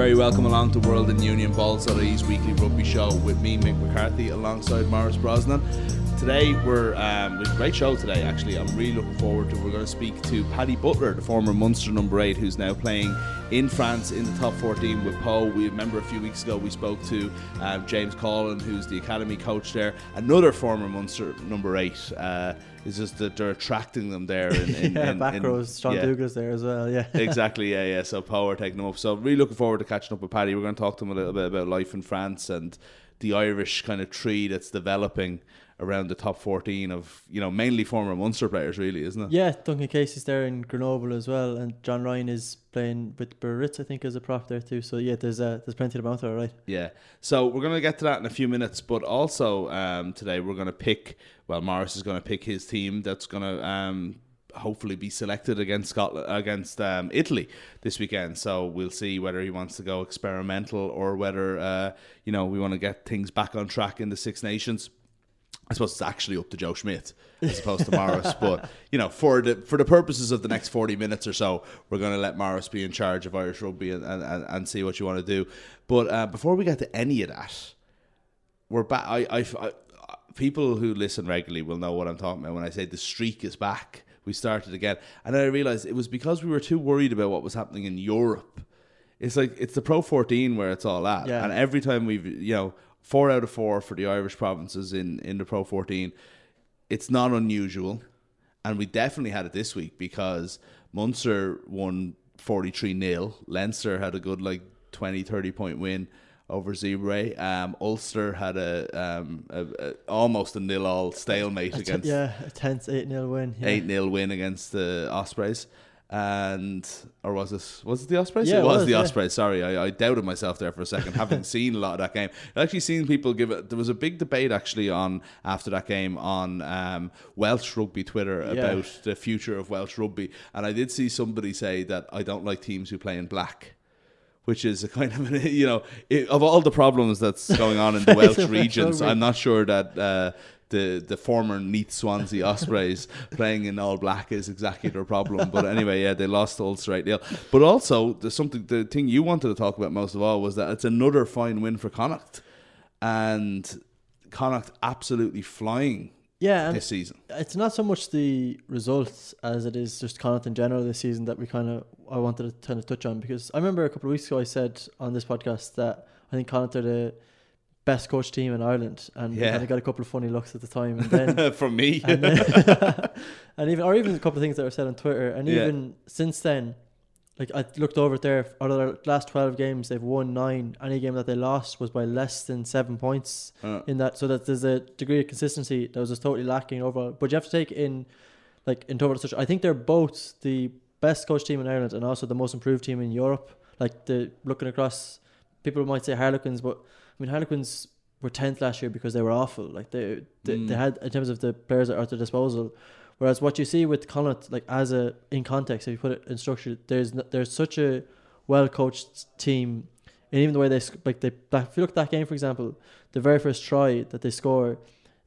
very welcome along to World in Union Balls.ie's weekly rugby show with me, Mick McCarthy, alongside Maurice Brosnan. Today, we're um, with a great show today, actually. I'm really looking forward to We're going to speak to Paddy Butler, the former Munster number eight, who's now playing in France in the top 14 with Pau. We remember a few weeks ago we spoke to um, James Coughlan, who's the academy coach there, another former Munster number eight. Uh, it's just that they're attracting them there. In, in, yeah, in, back in, rows, Sean yeah. Douglas there as well. Yeah, exactly. Yeah, yeah. So Power taking them up. So really looking forward to catching up with Paddy. We're going to talk to him a little bit about life in France and the Irish kind of tree that's developing around the top 14 of you know mainly former Munster players really isn't it yeah Duncan Casey's there in Grenoble as well and John Ryan is playing with Biarritz I think as a prop there too so yeah there's uh, there's plenty to bounce there right yeah so we're going to get to that in a few minutes but also um, today we're going to pick well Maurice is going to pick his team that's going to um, hopefully be selected against Scotland against um, Italy this weekend. So we'll see whether he wants to go experimental or whether uh, you know we want to get things back on track in the Six Nations. I suppose it's actually up to Joe Schmidt as opposed to Maurice. But you know, for the for the purposes of the next forty minutes or so, we're going to let Maurice be in charge of Irish rugby and, and, and see what you want to do. But uh, before we get to any of that, we're back. I, I, I, people who listen regularly will know what I'm talking about when I say the streak is back. We started again, and I realized it was because we were too worried about what was happening in Europe. It's like it's the Pro 14 where it's all at, Yeah. and every time we've you know four out of four for the Irish provinces in in the Pro 14, it's not unusual, and we definitely had it this week because Munster won 43 0 Leinster had a good like 20 30 point win over Zebre. Um, Ulster had a, um, a, a almost a nil all stalemate A t- against yeah a tense eight 0 win yeah. eight 0 win against the Ospreys. And or was it was it the Ospreys? Yeah, it it was, was, the yeah. Ospreys. Sorry, I, I doubted myself there for a second, having seen a lot of that game. I've actually seen people give it. There was a big debate actually on after that game on um, Welsh rugby Twitter Yeah. about the future of Welsh rugby, and I did see somebody say that I don't like teams who play in black. Which is a kind of an, you know it, of all the problems that's going on in the Welsh Welsh regions. I'm not sure that uh, the the former Neath Swansea Ospreys playing in all black is exactly their problem. But anyway, yeah, they lost to Ulster right deal. But also, there's something the thing you wanted to talk about most of all was that it's another fine win for Connacht, and Connacht absolutely flying yeah this season. it's not so much the results as it is just Connacht in general this season that we kind of I wanted to kind of touch on because I remember a couple of weeks ago I said on this podcast that I think Connacht are the best coach team in Ireland and Yeah. kind of got a couple of funny looks at the time and then From me, and, then and even or even a couple of things that were said on Twitter and Yeah. even since then like I looked over it there out of their last 12 games they've won 9 any game that they lost was by less than 7 points Uh, in that so that there's a degree of consistency that was just totally lacking overall but you have to take in like in total such I think they're both the best coach team in Ireland and also the most improved team in Europe like the looking across people might say Harlequins but mean Harlequins were 10th last year because they were awful. Like they they, Mm. they had in terms of the players that are at their disposal. Whereas what you see with Connacht like as a in context if you put it in structure there's there's such a well coached team. And even the way they like they if you look at that game for example the very first try that they score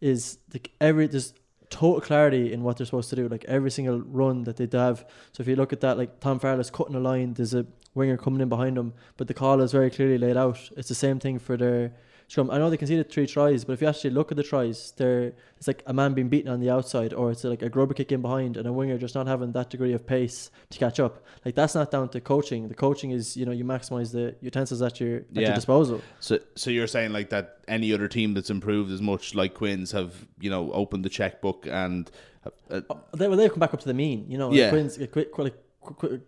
is like every there's total clarity in what they're supposed to do like every single run that they have. So if you look at that like Tom Farrell's cutting a line there's a winger coming in behind him but the call is very clearly laid out it's the same thing for their scrum I know they conceded three tries but if you actually look at the tries they're it's like a man being beaten on the outside or it's like a grubber kick in behind and a winger just not having that degree of pace to catch up like that's not down to coaching the coaching is you know you maximize the utensils at your at Yeah. your disposal So, so you're saying like that any other team that's improved as much like Quins have you know opened the checkbook and uh, Oh, they well, they've come back up to the mean. You know, Yeah. like Quins, like, like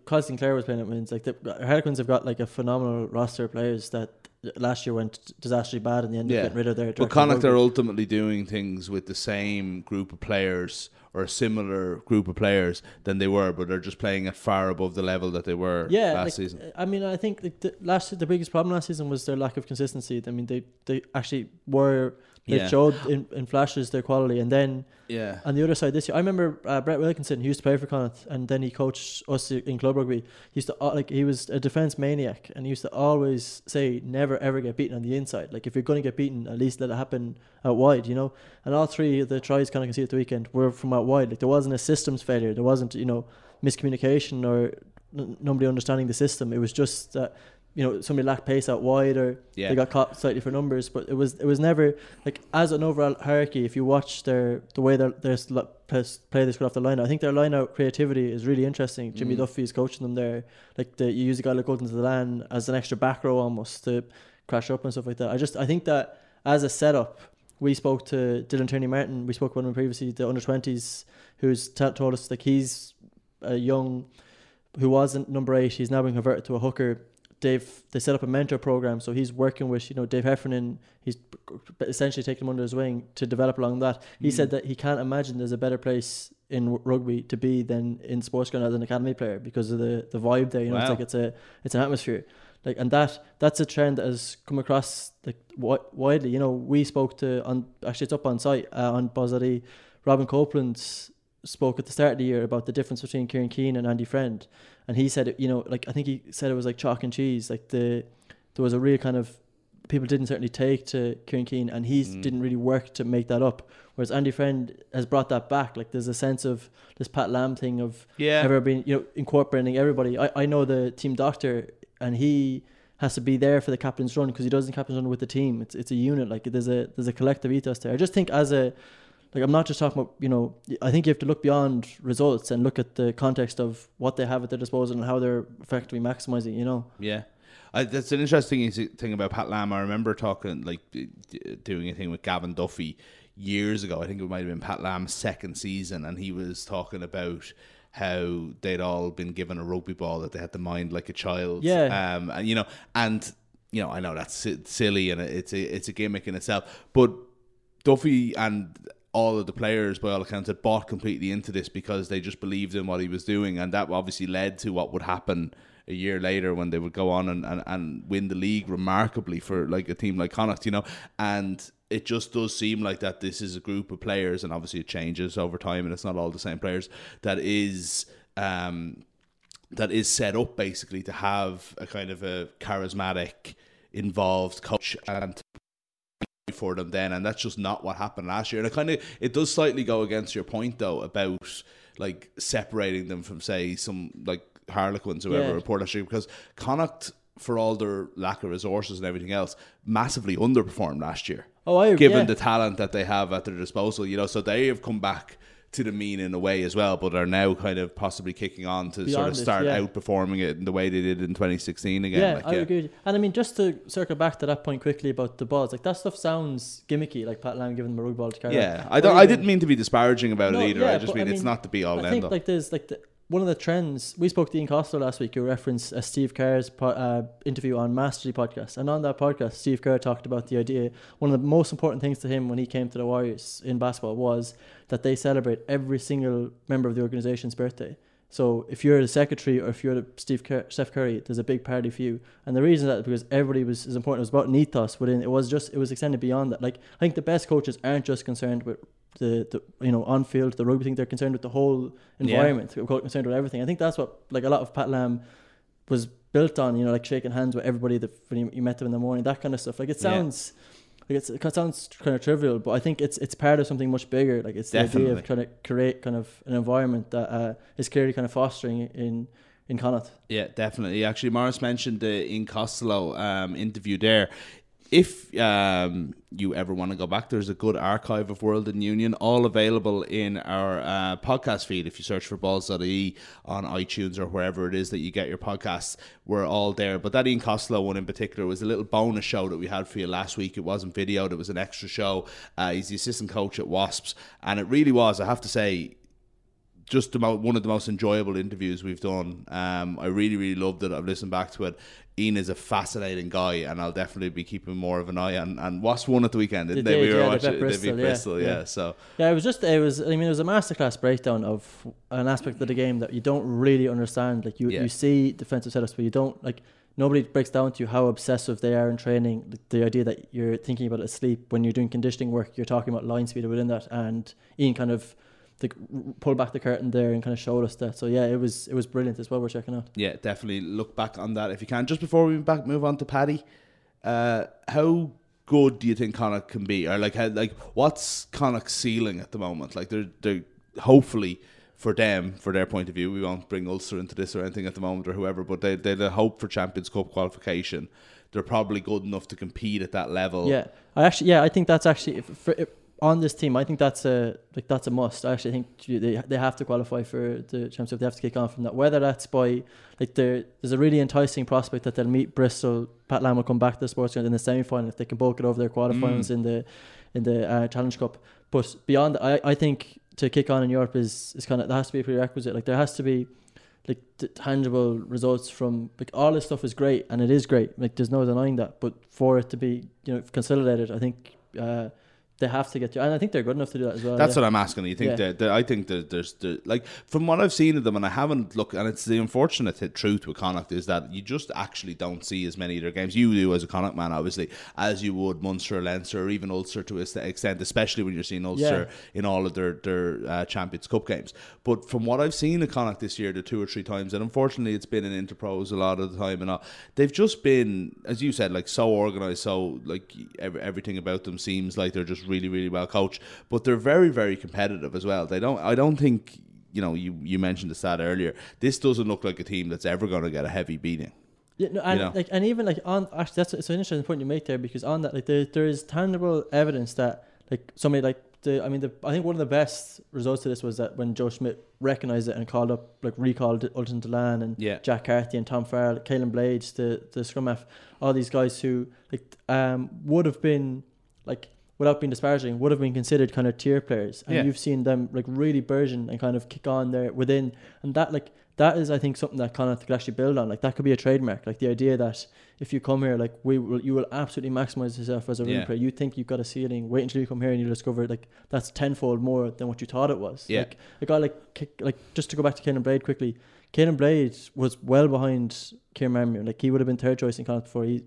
Kyle Sinckler was playing at Quins. Like the Harlequins have got like a phenomenal roster of players that last year went disastrously bad in the end Yeah. getting rid of their. But Connacht are ultimately doing things with the same group of players or a similar group of players than they were, but they're just playing at far above the level that they were yeah, last like, season. I mean, I think like the last the biggest problem last season was their lack of consistency. I mean, they they actually were they Yeah. showed in, in flashes their quality, and then Yeah. on the other side this year, I remember uh, Brett Wilkinson. He used to play for Connacht, and then he coached us in club rugby. He used to uh, like he was a defense maniac, and he used to always say, "Never ever get beaten on the inside. Like if you're going to get beaten, at least let it happen out wide." You know. And all three of the tries Connacht conceded the weekend were from out wide. Like there wasn't a systems failure. There wasn't you know miscommunication or n- nobody understanding the system. It was just that you know somebody lacked pace out wide or Yeah. they got caught slightly for numbers. But it was it was never like as an overall hierarchy. If you watch their the way their their play they off the line, I think their line out creativity is really interesting. Jimmy Mm. Duffy is coaching them there. Like the, you use a guy like Ultan Dillane as an extra back row almost to crash up and stuff like that. I just I think that as a setup, we spoke to Dylan Tierney Martin. We spoke about him previously, the under twenties, who's t- told us like he's a young who wasn't number eight. He's now been converted to a hooker. They've they set up a mentor program, so he's working with you know Dave Heffernan. He's essentially taking him under his wing to develop along that. He Mm. said that he can't imagine there's a better place in rugby to be than in sports ground as an academy player because of the, the vibe there. You know, it's like it's a it's an atmosphere. Like and that that's a trend that has come across like wi- widely. You know, we spoke to on actually it's up on site uh, on Buzzati. Robin Copeland s- spoke at the start of the year about the difference between Kieran Keane and Andy Friend, and he said it. You know, like I think he said it was like chalk and cheese. Like the there was a real kind of people didn't certainly take to Kieran Keane, and he Mm. didn't really work to make that up. Whereas Andy Friend has brought that back. Like there's a sense of this Pat Lam thing of Yeah. ever been you know incorporating everybody. I, I know the team doctor and he has to be there for the captain's run because he does the captain's run with the team. It's it's a unit like there's a there's a collective ethos there. I just think as a like I'm not just talking about you know I think you have to look beyond results and look at the context of what they have at their disposal and how they're effectively maximizing. You know. Yeah. I, that's an interesting thing about Pat Lam. I remember talking, like, doing a thing with Gavin Duffy years ago. I think it might have been Pat Lam's second season, and he was talking about how they'd all been given a rugby ball that they had to mind like a child. Yeah. Um, and you know, and you know, I know that's silly and it's a it's a gimmick in itself, but Duffy and all of the players, by all accounts, had bought completely into this because they just believed in what he was doing, and that obviously led to what would happen a year later when they would go on and, and, and win the league remarkably for like a team like Connacht, you know, and it just does seem like that this is a group of players, and obviously it changes over time, and it's not all the same players. That is. Um, that is set up basically to have a kind of a charismatic, involved coach and for them then, and that's just not what happened last year. And it kind of it does slightly go against your point though about like separating them from say some like Harlequins or whoever Yeah. report last year because Connacht. For all their lack of resources and everything else, massively underperformed last year Oh, I given yeah. the talent that they have at their disposal, you know, so they have come back to the mean in a way as well, but are now kind of possibly kicking on to sort Beyond of it, start yeah. outperforming it in the way they did in 2016 again. Yeah, like, I agree. And I mean, just to circle back to that point quickly about the balls, like that stuff sounds gimmicky, like Pat Lam giving them a rugby ball to carry. Yeah. I don't. I didn't mean to be disparaging about No, it either. yeah, I just but I mean, it's not the be all I and think end all. like there's like the, one of the trends we spoke to Ian Costello last week. You referenced a Steve Kerr's po- uh, interview on Mastery podcast, and on that podcast, Steve Kerr talked about the idea. One of the most important things to him when he came to the Warriors in basketball was that they celebrate every single member of the organization's birthday. So if you're the secretary or if you're the Steve Kerr, Steph Curry, there's a big party for you. And the reason that because everybody was as important. It was about an ethos within. It was just it was extended beyond that. Like I think the best coaches aren't just concerned with the, the you know on field the rugby thing. They're concerned with the whole Yeah. environment. They're concerned with everything. I think that's what like a lot of Pat Lam was built on. You know, like shaking hands with everybody that when you, met them in the morning, that kind of stuff. Like it Yeah. sounds. Like it's, it sounds kind of trivial, but I think it's it's part of something much bigger. Like it's the idea of trying to create kind of an environment that uh, is clearly kind of fostering in in Connacht. Yeah, definitely. Actually, Morris mentioned the Ian Costello um, interview there. If um, you ever want to go back, there's a good archive of World in Union, all available in our uh, podcast feed. If you search for Balls.ie on iTunes or wherever it is that you get your podcasts, we're all there. But that Ian Costello one in particular was a little bonus show that we had for you last week. It wasn't videoed, it was an extra show. Uh, he's the assistant coach at Wasps, and it really was, I have to say, just mo- one of the most enjoyable interviews we've done. Um, I really, really loved it. I've listened back to it. Ian is a fascinating guy, and I'll definitely be keeping more of an eye on. And Wasps won at the weekend, didn't They they? did, we were yeah, they watching. beat They beat Bristol, yeah, Bristol, yeah. yeah. So Yeah, it was just it was. I mean, it was a masterclass breakdown of an aspect of the game that you don't really understand. Like you, Yeah. you see defensive setups, but you don't like. Nobody breaks down to you how obsessive they are in training. The, the idea that you're thinking about it asleep when you're doing conditioning work, you're talking about line speed within that. And Ian kind of like pull back the curtain there and kind of showed us that. So yeah, it was it was brilliant as well. We're checking out. yeah, definitely look back on that if you can. Just before we back move on to Paddy, uh, how good do you think Connacht can be, or like how, like what's Connacht's ceiling at the moment? Like they're they're hopefully for them, for their point of view. We won't bring Ulster into this or anything at the moment or whoever, but they they the hope for Champions Cup qualification. They're probably good enough to compete at that level. Yeah, I actually yeah I think that's actually if, for, on this team. I think that's a like that's a must. I actually think they they have to qualify for the championship. They have to kick on from that. Whether that's by like there, there's a really enticing prospect that they'll meet Bristol. Pat Lam will come back to the sports ground in the semi final if they can bulk it over their quarterfinals mm. in the in the uh, Challenge Cup. But beyond, that, I I think to kick on in Europe is is kind of that has to be a prerequisite. Like there has to be like t- tangible results from like all this stuff is great and it is great. Like there's no denying that. But for it to be you know consolidated, I think. Uh, they have to get to, and I think they're good enough to do that as well. That's yeah. what I'm asking. You think yeah. that, that I think that there's the like from what I've seen of them, and I haven't looked, and it's the unfortunate truth with Connacht is that you just actually don't see as many of their games. You do as a Connacht man, obviously, as you would Munster, Leinster, or even Ulster to an extent, especially when you're seeing Ulster yeah. in all of their their uh, Champions Cup games. But from what I've seen of Connacht this year, the two or three times, and unfortunately, it's been in Interpros a lot of the time, and all, they've just been, as you said, like so organised, so like every, everything about them seems like they're just really, really well coached but they're very, very competitive as well. They don't. I don't think you know. You you mentioned the stat earlier. This doesn't look like a team that's ever going to get a heavy beating. Yeah, no, and you know? like, and even like on actually, that's it's an interesting point you make there because on that, like, there there is tangible evidence that like somebody like the, I mean, the, I think one of the best results of this was that when Joe Schmidt recognized it and called up, like recalled Ultan Dillane and yeah. Jack Carty and Tom Farrell, Caolan Blades, the the scrum half, all these guys who like um would have been like without being disparaging, would have been considered kind of tier players. And yeah. you've seen them like really burgeon and kind of kick on there within. And that like that is I think something that Connacht could actually build on. Like that could be a trademark. Like the idea that if you come here, like we will, you will absolutely maximize yourself as a ring player. You think you've got a ceiling. Wait until you come here and you discover like that's tenfold more than what you thought it was. Yeah. Like a guy like kick, like just to go back to Caolan Blade quickly. Caolan Blade was well behind Kieran. Like he would have been third choice in Connacht before he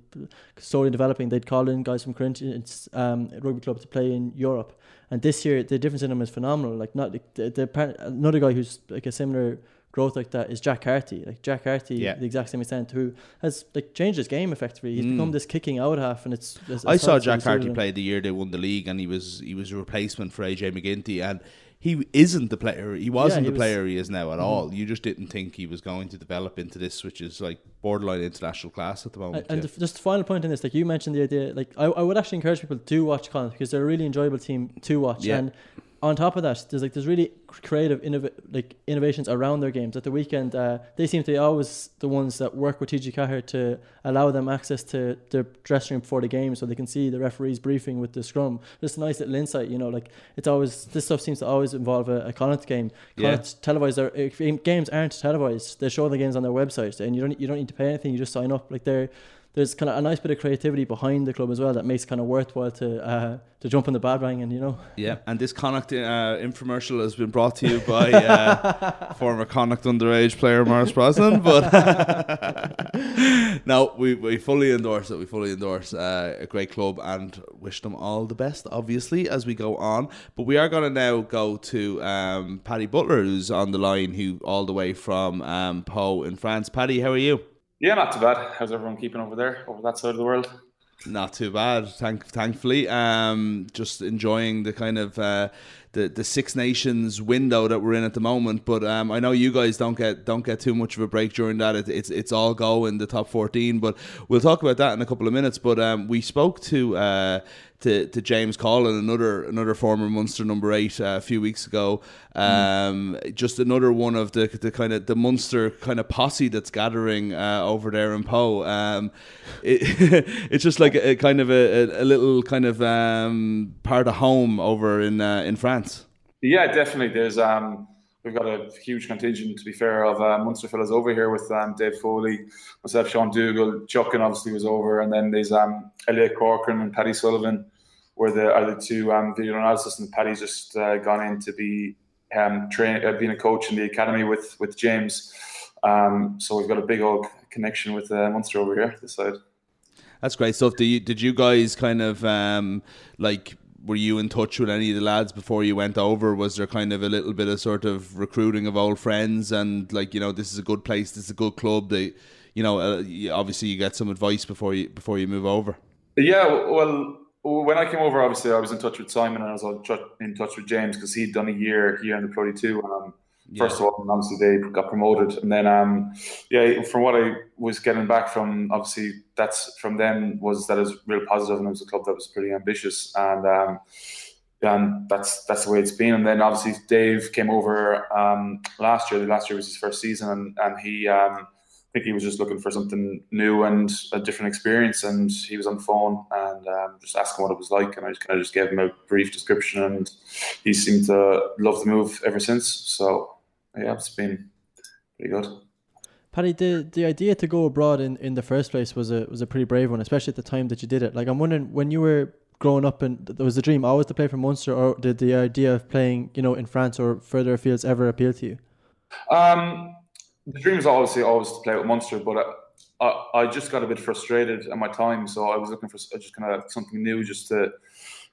slowly developing. They'd call in guys from Corinthians um, rugby club to play in Europe. And this year the difference in them is phenomenal. Like not the, the, the another guy who's like a similar growth like that is Jack Carty. Like Jack Carty, yeah. the exact same extent, who has like changed his game effectively. He's mm. become this kicking out half, and it's. it's I saw Jack Carty play the year they won the league, and he was he was a replacement for AJ MacGinty, and he isn't the player. He wasn't yeah, he the player he is now at mm-hmm. all. You just didn't think he was going to develop into this, which is like borderline international class at the moment. And, yeah. just the final point in this, like you mentioned the idea, like I, I would actually encourage people to watch Connacht because they're a really enjoyable team to watch. And on top of that, there's like there's really creative innov- like innovations around their games. At the weekend, uh, they seem to be always the ones that work with TG Ceathair to allow them access to their dressing room before the game, so they can see the referees briefing with the scrum. Just a nice little insight, you know. Like it's always this stuff seems to always involve a, a Connacht game. Connacht yeah. televised. Are, if games aren't televised, they show the games on their website, and you don't you don't need to pay anything. You just sign up. Like they're there's kind of a nice bit of creativity behind the club as well that makes it kind of worthwhile to uh, to jump on the bad and you know. Yeah, and this Connacht uh, infomercial has been brought to you by uh, former Connacht underage player Maurice Brosnan. But no, we, we fully endorse it. We fully endorse uh, a great club and wish them all the best, obviously, as we go on. But we are going to now go to um, Paddy Butler, who's on the line, who all the way from um, Pau in France. Paddy, how are you? Yeah, not too bad. How's everyone keeping over there, over that side of the world? Not too bad, thank, thankfully. Um, just enjoying the kind of uh, the the Six Nations window that we're in at the moment. But um, I know you guys don't get don't get too much of a break during that. It, it's it's all go in the top fourteen. But we'll talk about that in a couple of minutes. But um, we spoke to. Uh, to, to James Coughlan, another another former Munster number eight uh, a few weeks ago. Um, mm. Just another one of the the kind of the Munster kind of posse that's gathering uh, over there in Pau. Um, it, it's just like a, a kind of a, a, little kind of um, part of home over in uh, in France. Yeah, definitely. There's um, we've got a huge contingent, to be fair, of uh, Munster fellas over here with um, Dave Foley, myself, Sean Dougall, Chuckin obviously was over, and then there's um, Elliot Corcoran and Paddy Sullivan were the are the two um, video analysis, and Paddy's just uh, gone in to be um, train, uh, being a coach in the academy with with James. Um, so we've got a big old connection with uh, Munster over here this side. That's great stuff. Did you, did you guys kind of um, like were you in touch with any of the lads before you went over? Was there kind of a little bit of sort of recruiting of old friends and like you know this is a good place, this is a good club. That you know, uh, obviously you get some advice before you before you move over. Yeah, well, when I came over, obviously I was in touch with Simon and I was in touch with James because he'd done a year here in the Pro D2. Um, Yeah. First of all, and obviously they got promoted, and then um, yeah, from what I was getting back from, obviously that's from them was that it was real positive, and it was a club that was pretty ambitious, and um, and that's that's the way it's been. And then obviously Dave came over um, last year. Last year was his first season, and and he. Um, I think he was just looking for something new and a different experience. And he was on the phone and um, just asking what it was like. And I just kind of just gave him a brief description, and he seemed to love the move ever since. So yeah, it's been pretty good. Paddy, the the idea to go abroad in, in the first place was a was a pretty brave one, especially at the time that you did it. Like I'm wondering when you were growing up and there was the dream always to play for Munster, or did the idea of playing, you know, in France or further afields ever appeal to you? Um, the dream is obviously always to play with Munster, but I, I, I just got a bit frustrated at my time, so I was looking for just kind of something new, just to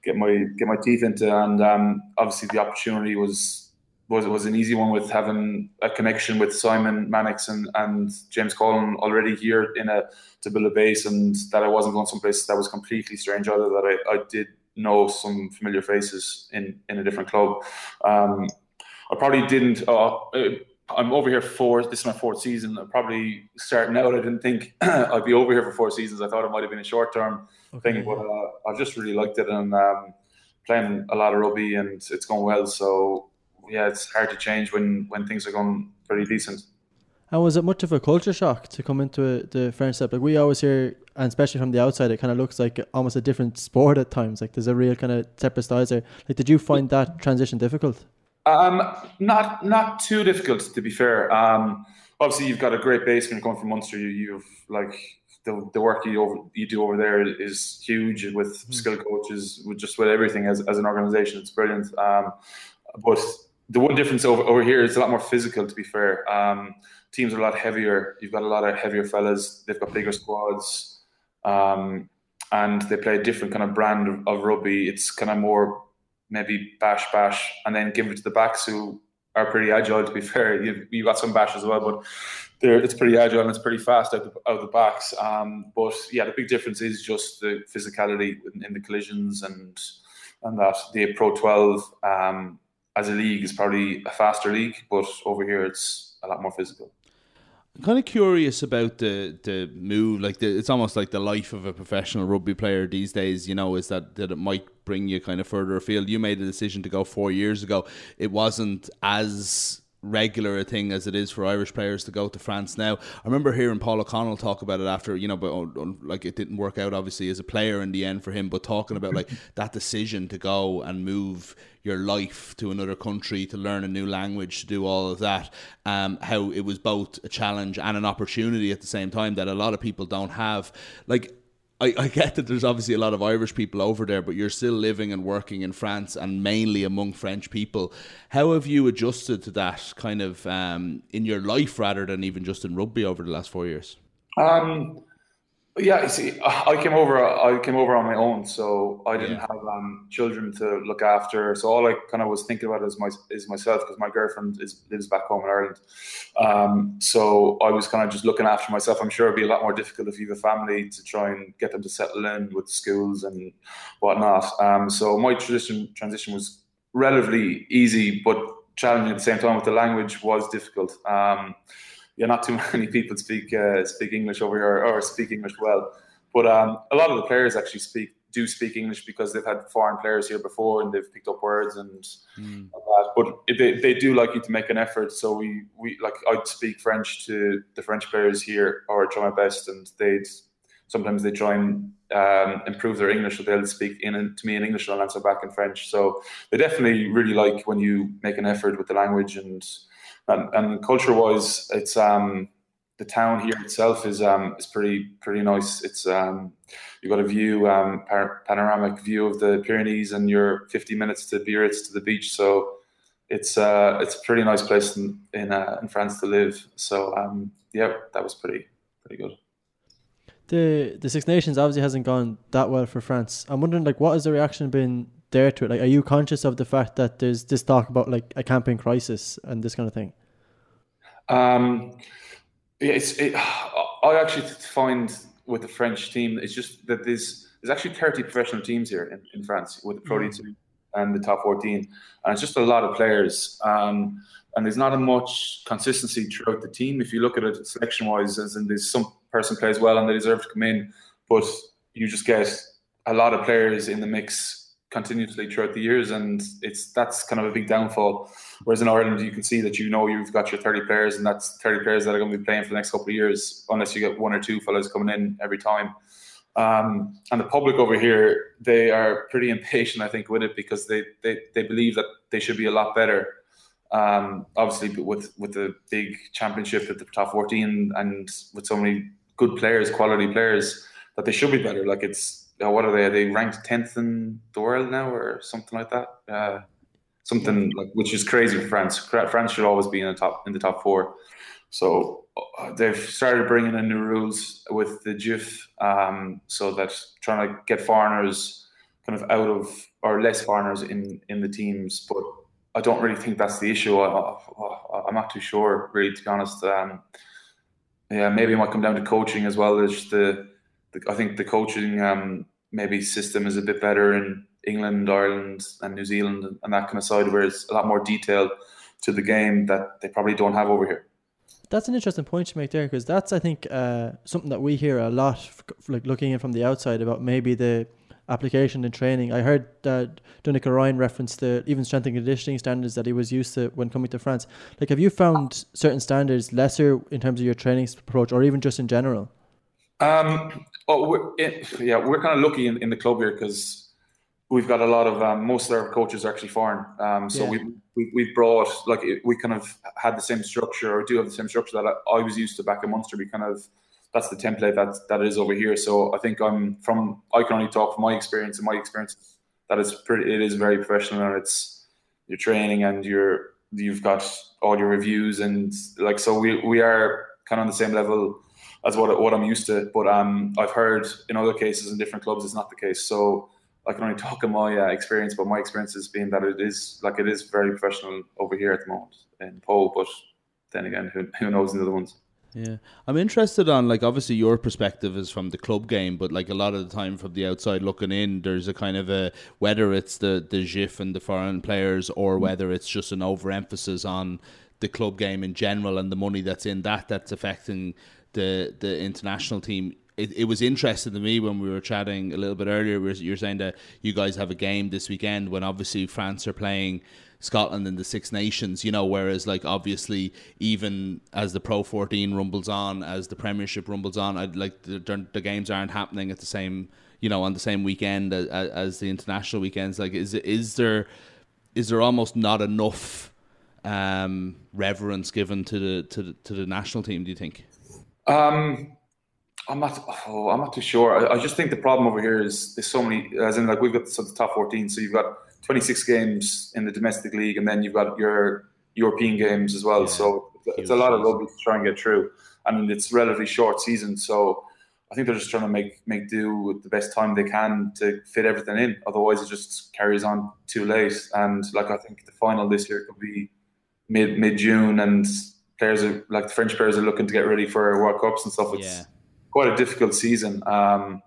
get my get my teeth into, and um, obviously the opportunity was was was an easy one with having a connection with Simon Mannix and, and James Coughlan already here in a to build a base, and that I wasn't going someplace that was completely strange either. That I, I did know some familiar faces in in a different club. Um, I probably didn't. Uh, I'm over here for this is my fourth season. I'm probably starting out. I didn't think I'd be over here for four seasons. I thought it might have been a short term okay. thing, but uh, I've just really liked it and um, playing a lot of rugby and it's going well. So yeah, it's hard to change when when things are going pretty decent. And was it much of a culture shock to come into a, the French step? Like we always hear, and especially from the outside, it kind of looks like almost a different sport at times. Like there's a real kind of separate styles there. Like, did you find that transition difficult? Um, not not too difficult to be fair. Um, obviously you've got a great base when you're coming from Munster. You, you've like the, the work you over you do over there is huge with mm-hmm. skill coaches, with just with everything as, as an organization. It's brilliant. Um, but the one difference over, over here is a lot more physical. To be fair, um, teams are a lot heavier. You've got a lot of heavier fellas. They've got bigger squads, um, and they play a different kind of brand of, of rugby. It's kind of more maybe bash bash and then give it to the backs who are pretty agile to be fair. You've, you got some bash as well but it's pretty agile and it's pretty fast out the, out the backs. Um, but yeah the big difference is just the physicality in, in the collisions and and that. The pro 12 um, as a league is probably a faster league but over here it's a lot more physical I'm kind of curious about the the move. Like the, it's almost like the life of a professional rugby player these days. You know, is that that it might bring you kind of further afield. You made a decision to go four years ago. It wasn't as regular a thing as it is for Irish players to go to France now. I remember hearing Paul O'Connell talk about it after, you know, but oh, like it didn't work out obviously as a player in the end for him, but talking about like that decision to go and move your life to another country to learn a new language to do all of that um, how it was both a challenge and an opportunity at the same time that a lot of people don't have like I, I get that there's obviously a lot of Irish people over there, but you're still living and working in France and mainly among French people. How have you adjusted to that kind of um, in your life rather than even just in rugby over the last four years? Um, yeah, see, I came over. I came over on my own, so I didn't yeah. have um, children to look after. So all I kind of was thinking about is my is myself because my girlfriend is lives back home in Ireland. Um, so I was kind of just looking after myself. I'm sure it'd be a lot more difficult if you have a family to try and get them to settle in with schools and whatnot. Um, so my transition transition was relatively easy, but challenging at the same time. With the language was difficult. Um, yeah, not too many people speak uh, speak English over here or speak English well. But um, a lot of the players actually speak do speak English because they've had foreign players here before and they've picked up words and mm. that. But they, they do like you to make an effort. So we, we like I'd speak French to the French players here or try my best, and they'd sometimes they try and um, improve their English, so they'll speak in to me in English and I'll answer back in French. So they definitely really like when you make an effort with the language and and, and culture wise, it's um, the town here itself is um, is pretty pretty nice. It's um, you've got a view, um, par- panoramic view of the Pyrenees, and you're 50 minutes to Biarritz to the beach. So it's uh, it's a pretty nice place in in, uh, in France to live. So um, yeah, that was pretty pretty good. The the Six Nations obviously hasn't gone that well for France. I'm wondering like what has the reaction been there to it? Like, are you conscious of the fact that there's this talk about like a camping crisis and this kind of thing? Um, yeah, it's it, I actually find with the French team, it's just that there's there's actually 30 professional teams here in, in France with the Pro mm. and the top 14, and it's just a lot of players. Um, and there's not a much consistency throughout the team. If you look at it selection wise, as in there's some person plays well and they deserve to come in, but you just get a lot of players in the mix continuously throughout the years, and it's that's kind of a big downfall. Whereas in Ireland, you can see that you know you've got your 30 players, and that's 30 players that are going to be playing for the next couple of years, unless you get one or two fellows coming in every time. Um, and the public over here, they are pretty impatient, I think, with it because they, they, they believe that they should be a lot better. Um, obviously, with with the big championship at the top 14 and with so many good players, quality players, that they should be better. Like it's what are they? Are they ranked 10th in the world now or something like that? Uh, something like which is crazy for France. France should always be in the top in the top four. So uh, they've started bringing in new rules with the JIFF, um, so that trying to get foreigners kind of out of or less foreigners in in the teams. But I don't really think that's the issue. I, am not too sure, really, to be honest. Um, yeah, maybe it might come down to coaching as well as the. I think the coaching um, maybe system is a bit better in England, Ireland, and New Zealand, and that kind of side, where it's a lot more detail to the game that they probably don't have over here. That's an interesting point to make there because that's I think uh, something that we hear a lot, like looking in from the outside about maybe the application and training. I heard that Donnacha Ryan referenced the even strength and conditioning standards that he was used to when coming to France. Like, have you found certain standards lesser in terms of your training approach, or even just in general? Um, oh, we're, it, yeah, we're kind of lucky in, in the club here because we've got a lot of um, most of our coaches are actually foreign. Um, so yeah. we, we we brought like we kind of had the same structure or do have the same structure that I, I, was used to back in Munster. We kind of that's the template that that is over here. So I think I'm from I can only talk from my experience and my experience that is pretty it is very professional and it's your training and your you've got all your reviews and like so we we are kind of on the same level as what what I'm used to. But um I've heard in other cases in different clubs it's not the case. So I can only talk in my uh, experience, but my experience has been that it is like it is very professional over here at the moment in Pau. But then again, who, who knows in the other ones? Yeah, I'm interested on like obviously your perspective is from the club game, but like a lot of the time from the outside looking in, there's a kind of a whether it's the the JIFF and the foreign players or mm. whether it's just an overemphasis on the club game in general and the money that's in that that's affecting the the international team it, it was interesting to me when we were chatting a little bit earlier. You're saying that you guys have a game this weekend when obviously France are playing Scotland in the Six Nations, you know, whereas like obviously even as the Pro 14 rumbles on, as the Premiership rumbles on, I'd like the, the games aren't happening at the same, you know, on the same weekend as, as the international weekends. Like, is is there is there almost not enough um, reverence given to the to the, to the national team? Do you think? Um, I'm not. Oh, I'm not too sure. I, I, just think the problem over here is there's so many. As in, like we've got so the top 14, so you've got 26 games in the domestic league, and then you've got your European games as well. Yeah, so it's a lot of rugby to try and get through. Mean, it's relatively short season, so I think they're just trying to make make do with the best time they can to fit everything in. Otherwise, it just carries on too late. And like I think the final this year could be mid mid June, and players are like the French players are looking to get ready for World Cups and stuff. It's yeah quite a difficult season. Um,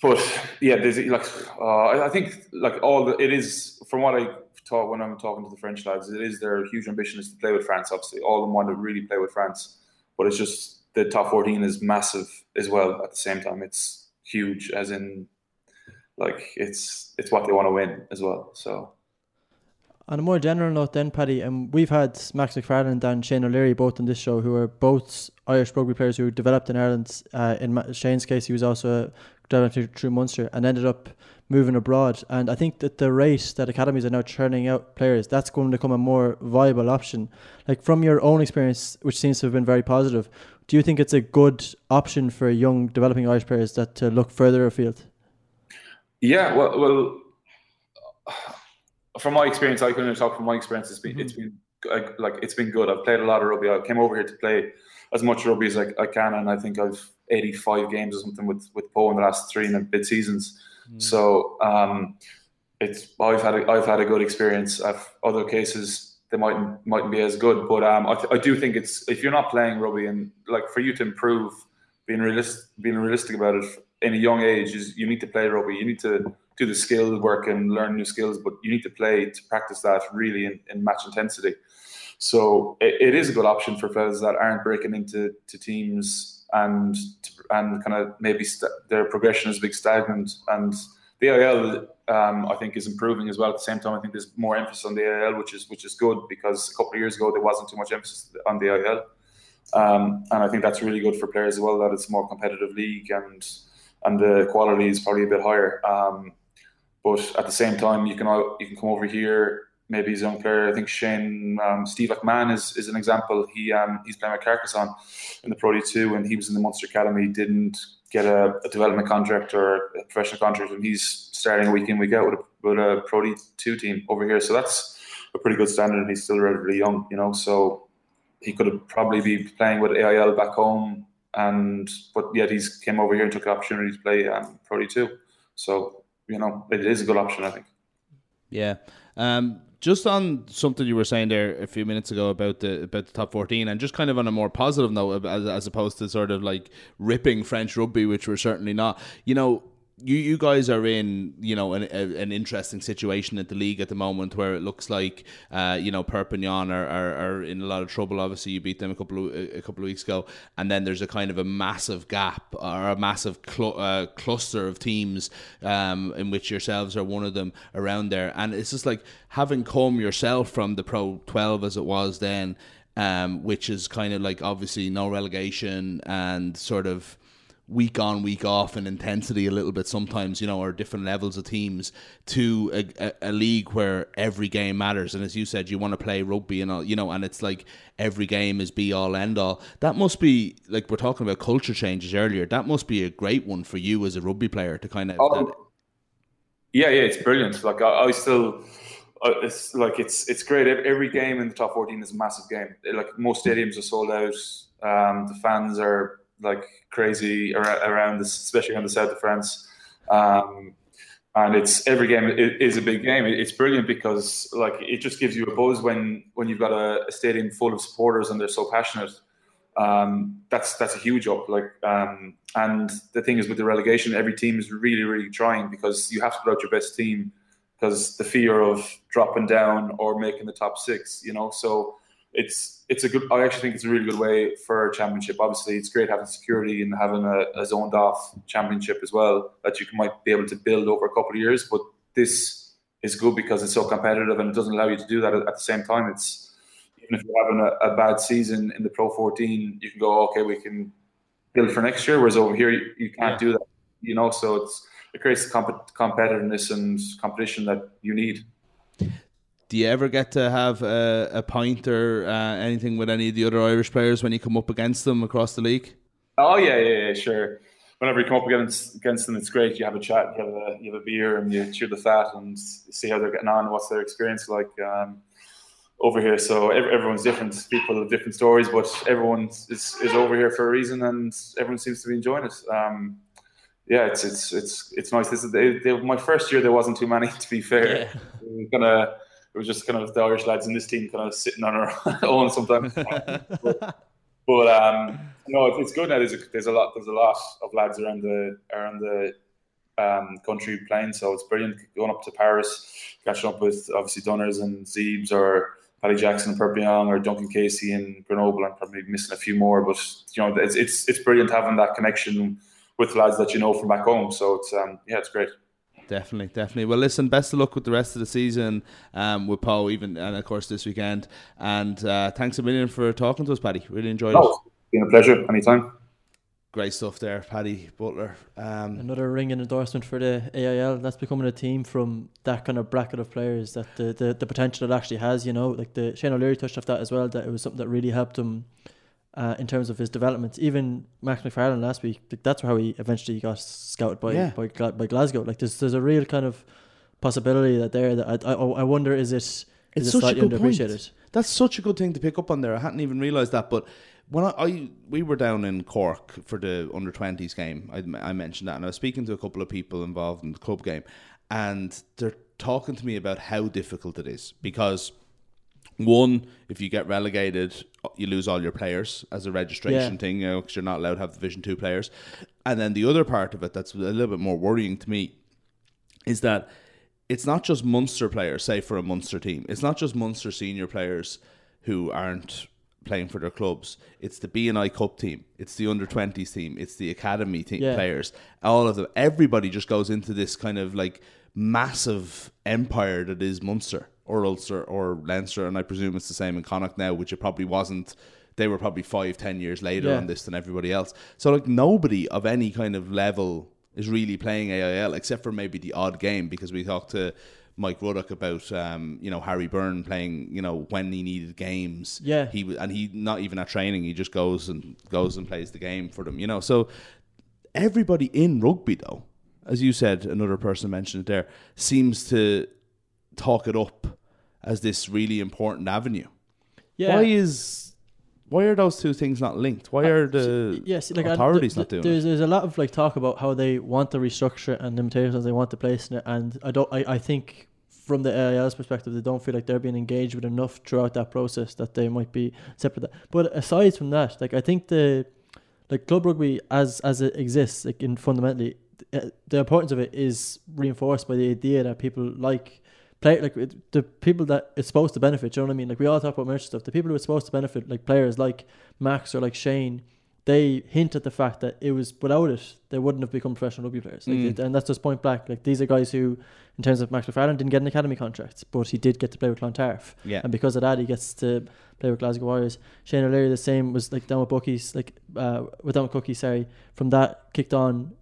but yeah, there's like uh, I think like all the, it is from what I talk when I'm talking to the French lads, it is their huge ambition is to play with France. Obviously, all of them want to really play with France, but it's just the top 14 is massive as well. At the same time, it's huge, as in like it's it's what they want to win as well. So on a more general note, then, Paddy, um, we've had Max McFarland and Shane O'Leary both on this show, who are both Irish rugby players who developed in Ireland. Uh, in Ma- Shane's case, he was also developed through Munster and ended up moving abroad. And I think that the rate that academies are now churning out players, that's going to become a more viable option. Like from your own experience, which seems to have been very positive, do you think it's a good option for young developing Irish players that to look further afield? Yeah, well, well from my experience, I can only talk from my experience. It's been mm-hmm. it's been like it's been good. I've played a lot of rugby. I came over here to play as much rugby as I, I can, and I think I've 85 games or something with with Pau in the last three and a bit seasons. Mm. So um, it's I've had a, I've had a good experience. I've other cases they mightn't mightn't be as good, but um, I, th- I do think it's if you're not playing rugby and like for you to improve, being realistic being realistic about it in a young age is you need to play rugby. You need to do the skill work and learn new skills, but you need to play to practice that really in, in match intensity. So it, it is a good option for players that aren't breaking into to teams and and kind of maybe st- their progression is a big stagnant. And the AIL, um, I think, is improving as well. At the same time, I think there's more emphasis on the AIL, which is which is good because a couple of years ago there wasn't too much emphasis on the AIL. Um, and I think that's really good for players as well. That it's a more competitive league and and the quality is probably a bit higher. Um, but at the same time, you can you can come over here. Maybe he's a young player. I think Shane um, Steve McMahon is, is an example. He um, he's playing with Carcassonne in the Pro D2, and he was in the Munster Academy. Didn't get a, a, development contract or a professional contract, and he's starting week in week out with a, with a Pro D2 team over here. So that's a pretty good standard, and he's still relatively young, you know. So he could have probably be playing with AIL back home, and but yet he's came over here and took the opportunity to play um, Pro D2. So you know, it is a good option, I think. Yeah. Um, just on something you were saying there a few minutes ago about the about the top fourteen, and just kind of on a more positive note, as, as opposed to sort of like ripping French rugby, which we're certainly not. You know, you you guys are in you know an, a, an interesting situation at the league at the moment where it looks like uh, you know Perpignan are, are, are, in a lot of trouble. Obviously, you beat them a couple of a couple of weeks ago, and then there's a kind of a massive gap or a massive cl- uh, cluster of teams um, in which yourselves are one of them around there, and it's just like having come yourself from the Pro 12 as it was then. Um, which is kind of like obviously no relegation and sort of week on week off in intensity a little bit sometimes you know or different levels of teams to a, a, a, league where every game matters. And as you said you want to play rugby and all you know and it's like every game is be all end all. That must be like we're talking about culture changes earlier. That must be a great one for you as a rugby player to kind of oh, yeah yeah it's brilliant. Like I, I still it's like it's it's great. Every game in the top 14 is a massive game. Like most stadiums are sold out. Um, the fans are like crazy around this, especially on the south of France. Um, and it's every game is a big game. It's brilliant because like it just gives you a buzz when when you've got a, a stadium full of supporters and they're so passionate. Um, that's that's a huge up. Like, um, and the thing is with the relegation, every team is really really trying because you have to put out your best team because the fear of dropping down or making the top six. You know, so it's it's a good. I actually think it's a really good way for a championship. Obviously, it's great having security and having a, a zoned off championship as well that you might be able to build over a couple of years. But this is good because it's so competitive and it doesn't allow you to do that at, the same time. It's even if you're having a, a, bad season in the Pro 14, you can go, okay, we can build for next year. Whereas over here, you, you can't yeah. do that. You know, so it's it creates the comp- competitiveness and competition that you need do you ever get to have a, a pint or uh, anything with any of the other Irish players when you come up against them across the league? Oh yeah, yeah, yeah, sure. Whenever you come up against against them, it's great. You have a chat, you have a you have a beer, and you chew the fat and see how they're getting on, what's their experience like um, over here. So everyone's different. People have different stories, but everyone is, is over here for a reason, and everyone seems to be enjoying it. Um, yeah, it's it's it's it's nice. This is they, they, my first year. There wasn't too many, to be fair. Yeah. We gonna it was just kind of the Irish lads in this team kind of sitting on our own sometimes. but, but um, no, it's good now. There's a, there's a lot there's a lot of lads around the around the um, country playing, so it's brilliant going up to Paris, catching up with obviously Dunners and Zeebs or Paddy Jackson and Perpignan or Duncan Casey and Grenoble. I'm probably missing a few more, but you know it's it's it's brilliant having that connection with lads that you know from back home. So it's um, yeah, it's great. Definitely, definitely. Well, listen, best of luck with the rest of the season um, with Pau, even and of course this weekend. And uh, thanks a million for talking to us, Paddy. Really enjoyed oh, it. Been a pleasure. Anytime. Great stuff there, Paddy Butler. Um, Another ringing endorsement for the AIL. That's becoming a team from that kind of bracket of players that the, the, the potential it actually has. You know, like the Shane O'Leary touched off that as well. That it was something that really helped him uh, in terms of his developments. Even Max McFarland last week, that's how he eventually got scouted by yeah. by, by Glasgow. Like there's there's a real kind of possibility that there that I I, I wonder is it is it's it slightly underappreciated. That's such a good thing to pick up on there. I hadn't even realised that, but when I, I, we were down in Cork for the under twenties game, I, I mentioned that, and I was speaking to a couple of people involved in the club game, and they're talking to me about how difficult it is because one, if you get relegated, you lose all your players as a registration yeah. thing, you know, because you're not allowed to have Division Two players. And then the other part of it that's a little bit more worrying to me is that it's not just Munster players, say for a Munster team, it's not just Munster senior players who aren't playing for their clubs. It's the BNI Cup team, it's the under 20s team, it's the academy team Yeah. players. All of them, everybody just goes into this kind of like massive empire that is Munster or Ulster or Leinster, and I presume it's the same in Connacht now, which it probably wasn't. They were probably five, ten years later Yeah. on this than everybody else. So like nobody of any kind of level is really playing AIL except for maybe the odd game because we talked to Mike Ruddock about um, you know Harry Byrne playing you know when he needed games. Yeah. he and he not even at training. He just goes and goes and plays the game for them. You know, so everybody in rugby though, as you said, another person mentioned it there, seems to talk it up as this really important avenue. Yeah. Why is why are those two things not linked? Why are the yes, like authorities th- not doing there's, it? There's a lot of like talk about how they want the restructure and limitations they want to place in it, and I don't. I, I think from the AIL's perspective, they don't feel like they're being engaged with enough throughout that process that they might be separate. But aside from that, like I think the like club rugby as as it exists, like in fundamentally, uh, the importance of it is reinforced by the idea that people like play like it, the people that it's supposed to benefit. You know what I mean? Like we all talk about merch stuff. The people who it's supposed to benefit, like players like Max or like Shane, they hint at the fact that it was without it they wouldn't have become professional rugby players. Like Mm. it, and that's just point blank. Like these are guys who, in terms of Max McFarland, didn't get an academy contract, but he did get to play with Clontarf. Yeah, And because of that, he gets to play with Glasgow Warriors. Shane O'Leary, the same, was like down with Buckies, like uh, with down with Cookie, sorry. From that, kicked on,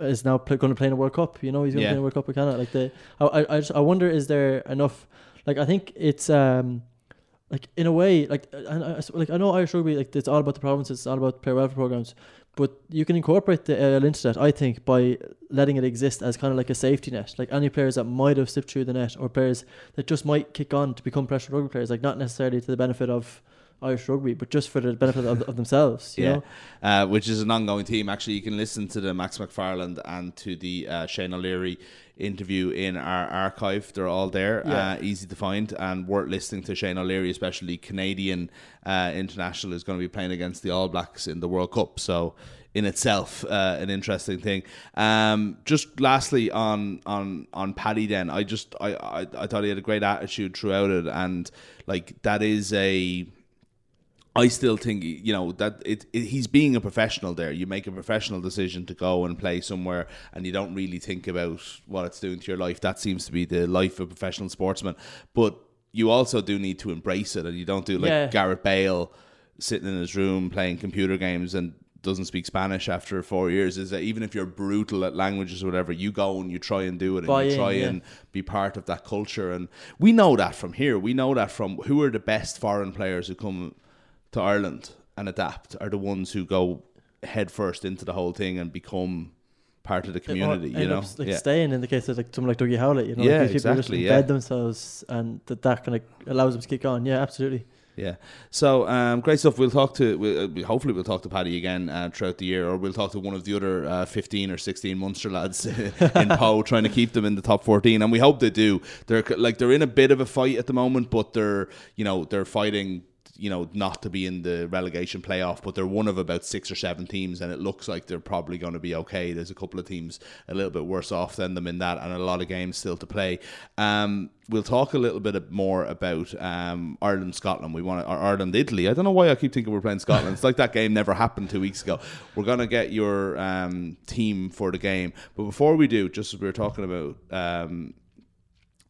is now pl- going to play in a World Cup. You know, he's going to play in a World Cup with Canada. Like the, I, I, I, just, I wonder, is there enough? Like, I think it's um, like in a way, like, and I, like I know Irish rugby, like it's all about the provinces, it's all about player welfare programs. But you can incorporate the AIL into that, I think, by letting it exist as kind of like a safety net. Like any players that might have slipped through the net, or players that just might kick on to become professional rugby players, like not necessarily to the benefit of Irish rugby, but just for the benefit of, of themselves. You Yeah. know? uh, which is an ongoing theme. Actually, you can listen to the Max McFarland and to the uh, Shane O'Leary interview in our archive. They're all there, Yeah. uh, easy to find, and worth listening to. Shane O'Leary, especially Canadian uh, international, is going to be playing against the All Blacks in the World Cup. So. In itself, uh, an interesting thing. Um, just lastly on on on Paddy, then I just I, I I thought he had a great attitude throughout it, and like that is a I still think you know that it, it, he's being a professional there. You make a professional decision to go and play somewhere, and you don't really think about what it's doing to your life. That seems to be the life of a professional sportsman. But you also do need to embrace it, and you don't do like Yeah. Gareth Bale sitting in his room playing computer games and doesn't speak Spanish after four years. Is that even if you're brutal at languages or whatever, you go and you try and do it, and Buy you in, try yeah. and be part of that culture. And we know that from here. We know that from who are the best foreign players who come to Ireland and adapt are the ones who go head first into the whole thing and become part of the community. You know, up, like yeah, staying in the case of like someone like Dougie Howlett, you know, Yeah, like people exactly, just yeah. embed themselves, and that that kind of allows them to kick on. Yeah, absolutely. yeah. So um, great stuff. We'll talk to. We'll, uh, hopefully, we'll talk to Paddy again uh, throughout the year, or we'll talk to one of the other uh, fifteen or sixteen Munster lads in Pau, trying to keep them in the top fourteen. And we hope they do. They're like they're in a bit of a fight at the moment, but they're you know they're fighting. You know, not to be in the relegation playoff, but they're one of about six or seven teams, and it looks like they're probably going to be okay. There's a couple of teams a little bit worse off than them in that, and a lot of games still to play. Um, we'll talk a little bit more about um, Ireland, Scotland. We want Ireland, Italy. I don't know why I keep thinking we're playing Scotland. It's like that game never happened two weeks ago. We're gonna get your um, team for the game, but before we do, just as we were talking about. Um,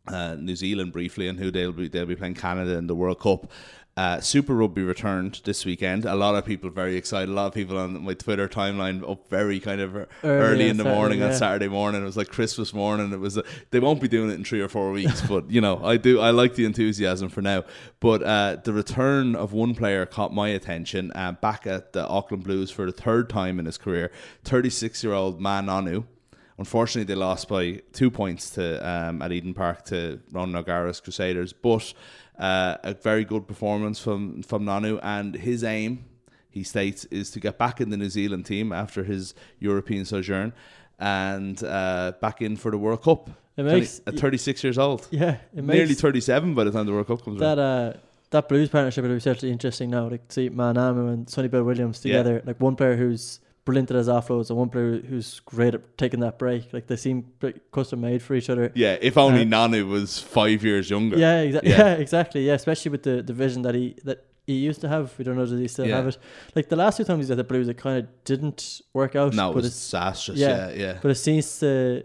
uh, New Zealand briefly and who they'll be they'll be playing Canada in the World Cup. Uh, Super Rugby returned this weekend. A lot of people very excited. A lot of people on my Twitter timeline up very kind of early, Early in the Saturday, morning on. Saturday morning. It was like Christmas morning. It was. uh, they won't be doing it in three or four weeks, but you know I do. I like the enthusiasm for now. But uh, the return of one player caught my attention. Uh, back at the Auckland Blues for the third time in his career, thirty six year old Ma'a Nonu. Unfortunately, they lost by two points to um, at Eden Park to Ron O'Gara's Crusaders, but uh, a very good performance from from Nonu. And his aim, he states, is to get back in the New Zealand team after his European sojourn and uh, back in for the World Cup. It makes at 36 years old, yeah, it nearly 37 by the time the World Cup comes around. that uh that Blues partnership will be certainly interesting now. Like see Ma'a Nonu and Sonny Bill Williams Yeah. together, like one player who's brilliant at his offloads and one player who's great at taking that break. Like they seem custom made for each other. Yeah, if only Uh, Nonu was five years younger. Yeah, exa- Yeah. yeah. exactly. Yeah, especially with the, the vision that he that he used to have. We don't know does he still Yeah. have it. Like the last two times he's at the Blues, it kind of didn't work out. No, it but was it's disastrous. yeah. Yeah, yeah. but it seems to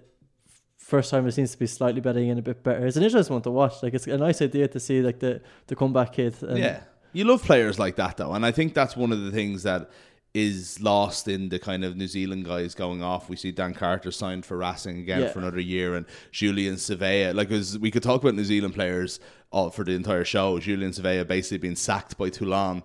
first time it seems to be slightly betting in a bit better. It's an interesting one to watch. Like it's a nice idea to see like the the comeback kid. And yeah. You love players like that though, and I think that's one of the things that is lost in the kind of New Zealand guys going off. We see Dan Carter signed for Racing again Yeah. for another year, and Julian Savea. Like, we could talk about New Zealand players all for the entire show. Julian Savea basically being sacked by Toulon.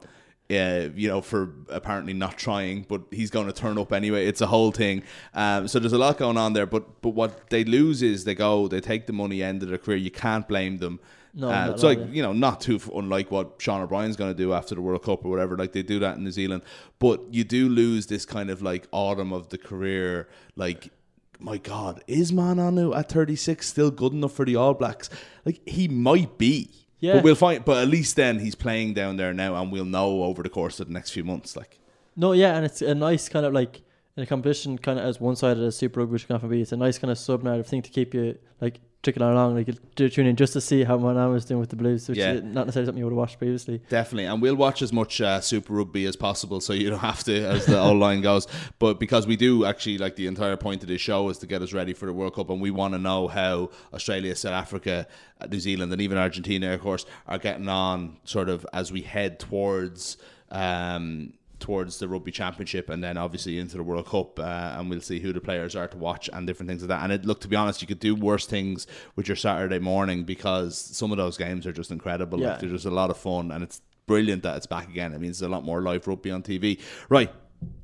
Uh, you know, for apparently not trying, but he's going to turn up anyway. It's a whole thing. Um, so there's a lot going on there. But but what they lose is they go, they take the money, end of their career. You can't blame them. No, Uh, it's like yeah. you know, not too unlike what Sean O'Brien's going to do after the World Cup or whatever. Like they do that in New Zealand, but you do lose this kind of like autumn of the career. Like, my God, is Ma'a Nonu at thirty six still good enough for the All Blacks? Like he might be. Yeah. But we'll find. But at least then he's playing down there now, and we'll know over the course of the next few months. Like, No, yeah, and it's a nice kind of like in a competition, kind of as one sided as Super Rugby can often be. It's a nice kind of sub narrative thing to keep you like trickling along. Like you do tune in just to see how Ma'a Nonu was doing with the Blues, which Yeah. is not necessarily something you would have watched previously. Definitely, and we'll watch as much uh, Super Rugby as possible, so you don't have to, as the old line goes. But because we do actually like the entire point of this show is to get us ready for the World Cup, and we want to know how Australia, South Africa, uh, New Zealand, and even Argentina, of course, are getting on sort of as we head towards. Um, towards the rugby championship and then obviously into the World Cup uh, and we'll see who the players are to watch and different things like that. And it look to be honest you could do worse things with your Saturday morning because some of those games are just incredible. Yeah. like they're just a lot of fun and it's brilliant that it's back again. It means there's a lot more live rugby on TV right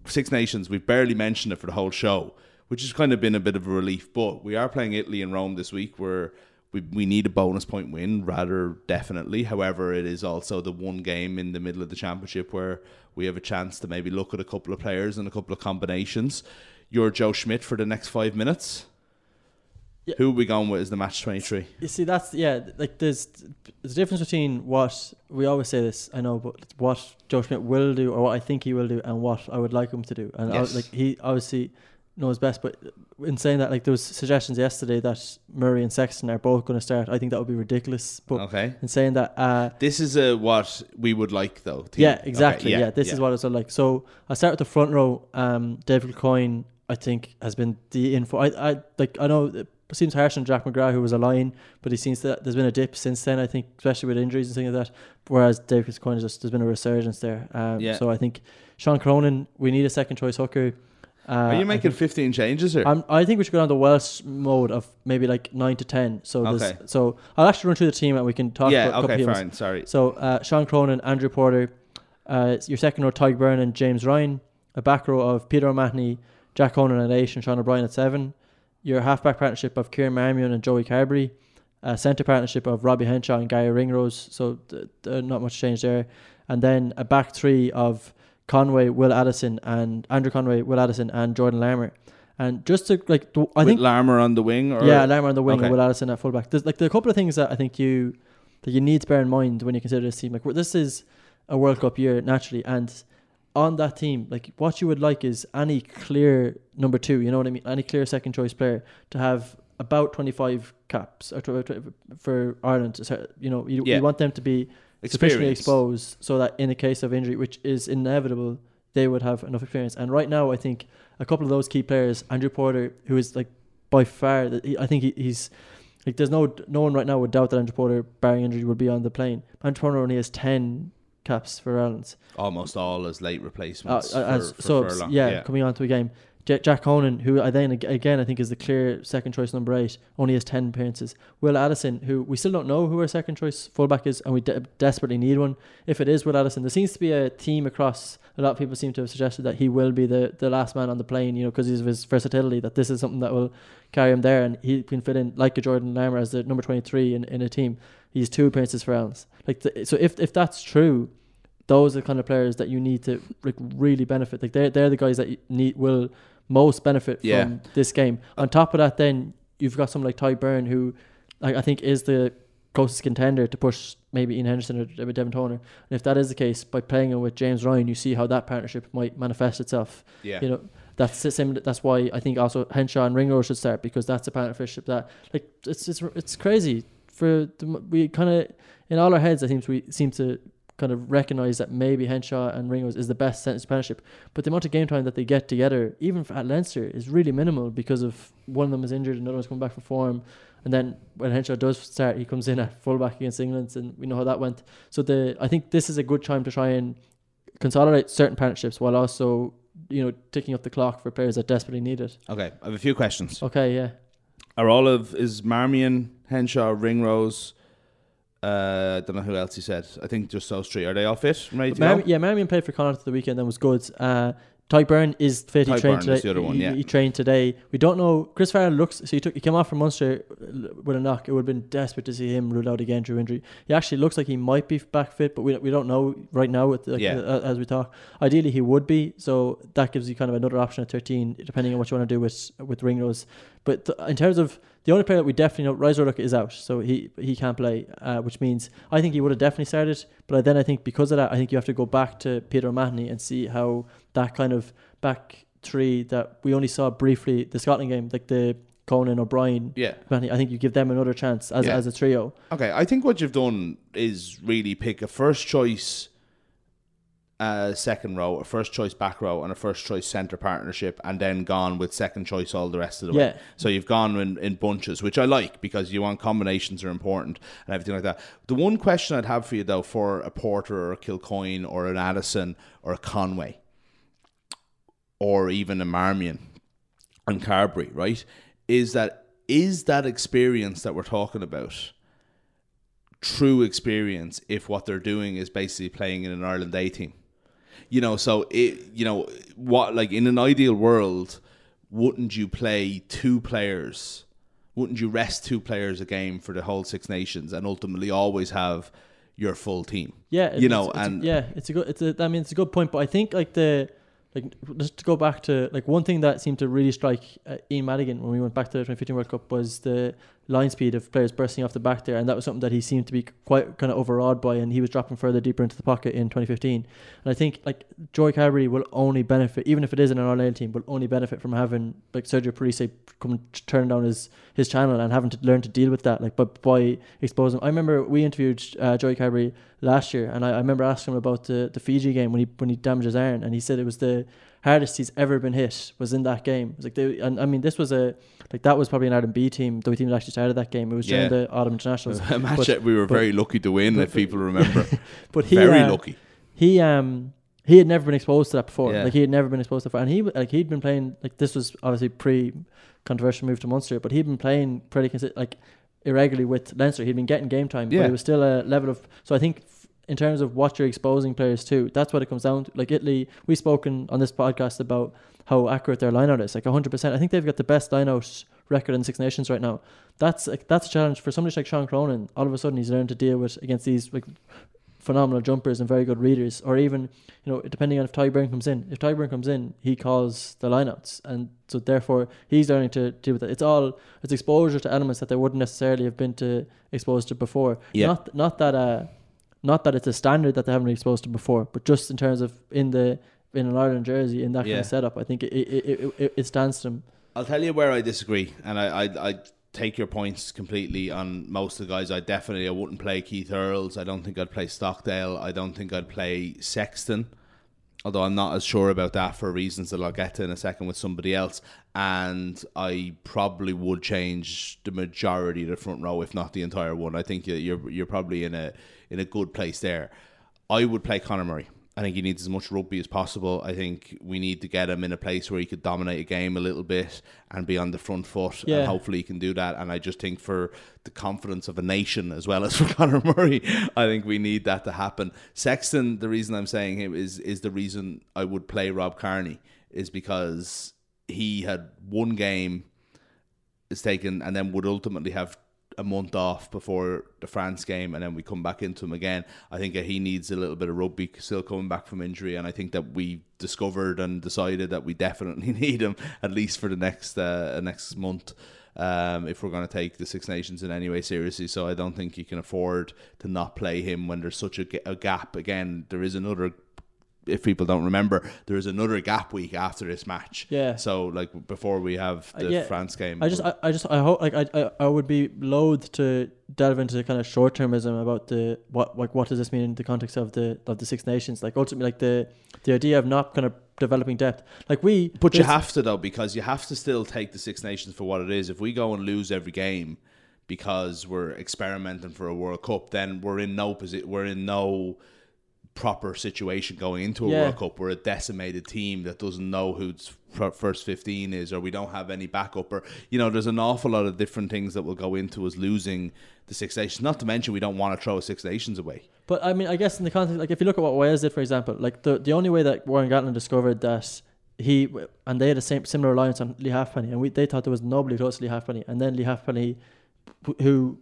Six Nations we've barely mentioned it for the whole show which has kind of been a bit of a relief but we are playing Italy and Rome this week where we, we need a bonus point win rather definitely. However, it is also the one game in the middle of the championship where we have a chance to maybe look at a couple of players and a couple of combinations. You're Joe Schmidt for the next five minutes. Yeah. Who are we going with is the match 23? You see, that's yeah. Like there's there's a difference between what we always say this. I know, but what Joe Schmidt will do, or what I think he will do, and what I would like him to do. And I, like he obviously knows best. But in saying that, like there was suggestions yesterday that Murray and Sexton are both going to start. I think that would be ridiculous. But Okay. in saying that, uh, This is uh, what we would like, though. team. yeah, Okay, exactly. yeah, this is what it's like. So I start with the front row. Um, Dave Kilcoyne, I think, has been the info. I, I like. I know it seems harsh on Jack McGrath, who was a line, but he seems that there's been a dip since then. I think, especially with injuries and things like that. Whereas Dave Kilcoyne just there's been a resurgence there. Um, Yeah. So I think Sean Cronin, we need a second choice hooker. Uh, Are you making think- 15 changes here? I'm, I think we should go down the Welsh mode of maybe like nine to ten. So there's Okay. so I'll actually run through the team and we can talk. yeah, about a couple okay, of teams. fine. Sorry. So uh, Sean Cronin, Andrew Porter, uh, your second row Tadhg Beirne and James Ryan, a back row of Peter O'Mahony, Jack Conan at eight, and Sean O'Brien at seven. Your halfback partnership of Kieran Marmion and Joey Carbery, a centre partnership of Robbie Henshaw and Garry Ringrose. So th- th- not much change there. And then a back three of Conway, Will Addison, and Andrew Conway, Will Addison, and Jordan Larmour. And just to like, I With think Larmour on the wing? Or? yeah, Larmour on the wing Okay. and Will Addison at fullback. There's like there are a couple of things that I think you that you need to bear in mind when you consider this team. Like this is a World Cup year naturally, and on that team, like what you would like is any clear number two. You know what I mean? Any clear second choice player to have about twenty five caps or for Ireland. So, You know, you, Yeah. you want them to be sufficiently exposed so that in the case of injury, which is inevitable, they would have enough experience. And right now, I think a couple of those key players, Andrew Porter, who is like by far, I think he, he's like there's no no one right now would doubt that Andrew Porter, barring injury, would be on the plane. Andrew Porter only has ten caps for Ireland. Almost all as late Uh, replacements. as, for, for so Furlong. yeah, coming on to a game. Jack Conan, who I then again I think is the clear second choice number eight, only has ten appearances. Will Addison, who we still don't know who our second choice fullback is, and we de- desperately need one. If it is Will Addison, there seems to be a theme across. A lot of people seem to have suggested that he will be the, the last man on the plane, you know, because of his versatility. That this is something that will carry him there, and he can fit in like a Jordan Larmour as the number twenty three in, in a team. He's two appearances for Allen's. Like the, so, if if that's true, those are the kind of players that you need to like really benefit. Like they're they're the guys that need will most benefit Yeah. from this game. On top of that, then you've got someone like Tadhg Beirne who, like I think, is the closest contender to push maybe Ian Henderson or Devin Toner. And if that is the case, by playing him with James Ryan, you see how that partnership might manifest itself. Yeah. You know, that's the same. That's why I think also Henshaw and Ringrose should start because that's a partnership that like it's it's it's crazy for the, we kind of in all our heads. I think we seem to kind of recognize that maybe Henshaw and Ringrose is the best sentence partnership, but the amount of game time that they get together, even for, at Leinster, is really minimal because of one of them is injured, and another one's coming back from form, and then when Henshaw does start, he comes in at fullback against England, and we know how that went. So the I think this is a good time to try and consolidate certain partnerships while also you know ticking up the clock for players that desperately need it. Okay, I have a few questions. Okay, yeah. Are all of is Marmion, Henshaw, Ringrose? Uh, I don't know who else he said. I think just those three. Are they all fit? to Mar- yeah, Marmion played for Connacht the weekend and was good. Uh, Tadhg Beirne is fit. He Ty trained Byrne today. is the other one, he, yeah. he trained today. We don't know. Chris Farrell looks. So he took. He came off from Munster with a knock. It would have been desperate to see him ruled out again through injury. He actually looks like he might be back fit, but we, we don't know right now. With like, Yeah. uh, as we talk, ideally he would be. So that gives you kind of another option at thirteen, depending on what you want to do with with Ringrose. But th- in terms of the only player that we definitely know, Rise is out, so he he can't play, uh, which means I think he would have definitely started. But then I think because of that, I think you have to go back to Peter O'Mahony and see how that kind of back three that we only saw briefly the Scotland game, like the Conan O'Brien. Yeah. I think you give them another chance as, Yeah. as a trio. Okay, I think what you've done is really pick a first choice uh, second row, a first choice back row, and a first choice centre partnership, and then gone with second choice all the rest of the way. So you've gone in, in bunches, which I like because you want combinations are important and everything like that. The one question I'd have for you though, for a Porter or a Kilcoyne or an Addison or a Conway, or even a Marmion and Carbery, right? Is that is that experience that we're talking about true experience if what they're doing is basically playing in an Ireland A team? You know, so it you know what like in an ideal world, wouldn't you play two players? Wouldn't you rest two players a game for the whole Six Nations and ultimately always have your full team? Yeah, you know, it's- and yeah, it's a good. It's a. I mean, it's a good point. But I think like the like just to go back to like one thing that seemed to really strike uh, Ian Madigan when we went back to the 2015 World Cup was the line speed of players bursting off the back there, and that was something that he seemed to be quite kind of overawed by, and he was dropping further deeper into the pocket in 2015. And I think like Joey Carbery will only benefit, even if it is in an Ireland team, will only benefit from having like Sergio Parisse come turn down his his channel and having to learn to deal with that, like but by exposing. I remember we interviewed uh, Joey Carbery last year, and I, I remember asking him about the, the Fiji game when he when he damaged his iron, and he said it was the hardest he's ever been hit was in that game. It was like they, and I mean this was a like that was probably an Ireland B team, the team that actually started that game. It was during Yeah. the autumn internationals. a match But- that we were but- very lucky to win, but- if people remember. But he very uh, lucky. he um he had never been exposed to that before. Yeah. Like he had never been exposed to that before. and he like he'd been playing like this was obviously pre controversial move to Munster, but he'd been playing pretty consi- like irregularly with Leinster. He'd been getting game time, Yeah. but it was still a level of. So I think in terms of what you're exposing players to, that's what it comes down to. Like Italy, we've spoken on this podcast about how accurate their lineout is, like 100%. I think they've got the best lineout record in Six Nations right now. That's like that's a challenge for somebody like Sean Cronin. All of a sudden, he's learned to deal with against these like phenomenal jumpers and very good readers, or even you know depending on if Tadhg Beirne comes in. If Tadhg Beirne comes in, he calls the lineouts, and so therefore he's learning to deal with it. It's all it's exposure to elements that they wouldn't necessarily have been to exposed to before. Yeah. Not not that uh, not that it's a standard that they haven't been exposed to before, but just in terms of in the in an Ireland jersey in that kind of setup, I think it it, it, it, it stands to them. I'll tell you where I disagree, and I, I, I take your points completely on most of the guys. I definitely I wouldn't play Keith Earls. I don't think I'd play Stockdale. I don't think I'd play Sexton. Although I'm not as sure about that for reasons that I'll get to in a second with somebody else. And I probably would change the majority of the front row, if not the entire one. I think you're you're probably in a in a good place there. I would play Conor Murray. I think he needs as much rugby as possible. I think we need to get him in a place where he could dominate a game a little bit and be on the front foot. Yeah. And hopefully he can do that. And I just think for the confidence of a nation as well as for Conor Murray, I think we need that to happen. Sexton, the reason I'm saying him is is the reason I would play Rob Kearney is because he had one game is taken and then would ultimately have a month off before the France game and then we come back into him again. I think he needs a little bit of rugby still coming back from injury and I think that we discovered and decided that we definitely need him at least for the next uh, next month. um, if we're going to take the Six Nations in any way seriously. So I don't think you can afford to not play him when there's such a, a gap. Again, there is another if people don't remember, there is another gap week after this match. Yeah. So like before we have Uh, the yeah, France game. I just, I, I just, I hope, like, I, I, I would be loath to delve into the kind of short termism about the what, like, what does this mean in the context of the of the Six Nations? Like, ultimately, like the the idea of not kind of developing depth. Like we, but you have to though because you have to still take the Six Nations for what it is. If we go and lose every game because we're experimenting for a World Cup, then we're in no position. We're in no proper situation going into a Yeah. World Cup. We're a decimated team that doesn't know who's first 15 is or we don't have any backup or you know there's an awful lot of different things that will go into us losing the Six Nations not to mention we don't want to throw Six Nations away But I mean, I guess in the context, like if you look at what Wales did, for example, like the the only way that Warren Gatland discovered that he and they had a same similar reliance on Lee Halfpenny, and we they thought there was nobody close to Lee Halfpenny, and then Lee Halfpenny, who,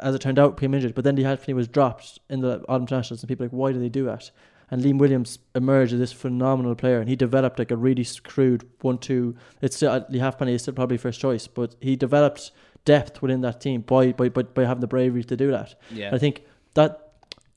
as it turned out, became injured, but then Lee Halfpenny was dropped in the autumn internationals, and people were like, why did they do that? And Liam Williams emerged as this phenomenal player, and he developed like a really screwed one-two. It's still uh, Lee Halfpenny is still probably first choice, but he developed depth within that team by by by, by having the bravery to do that. yeah I think that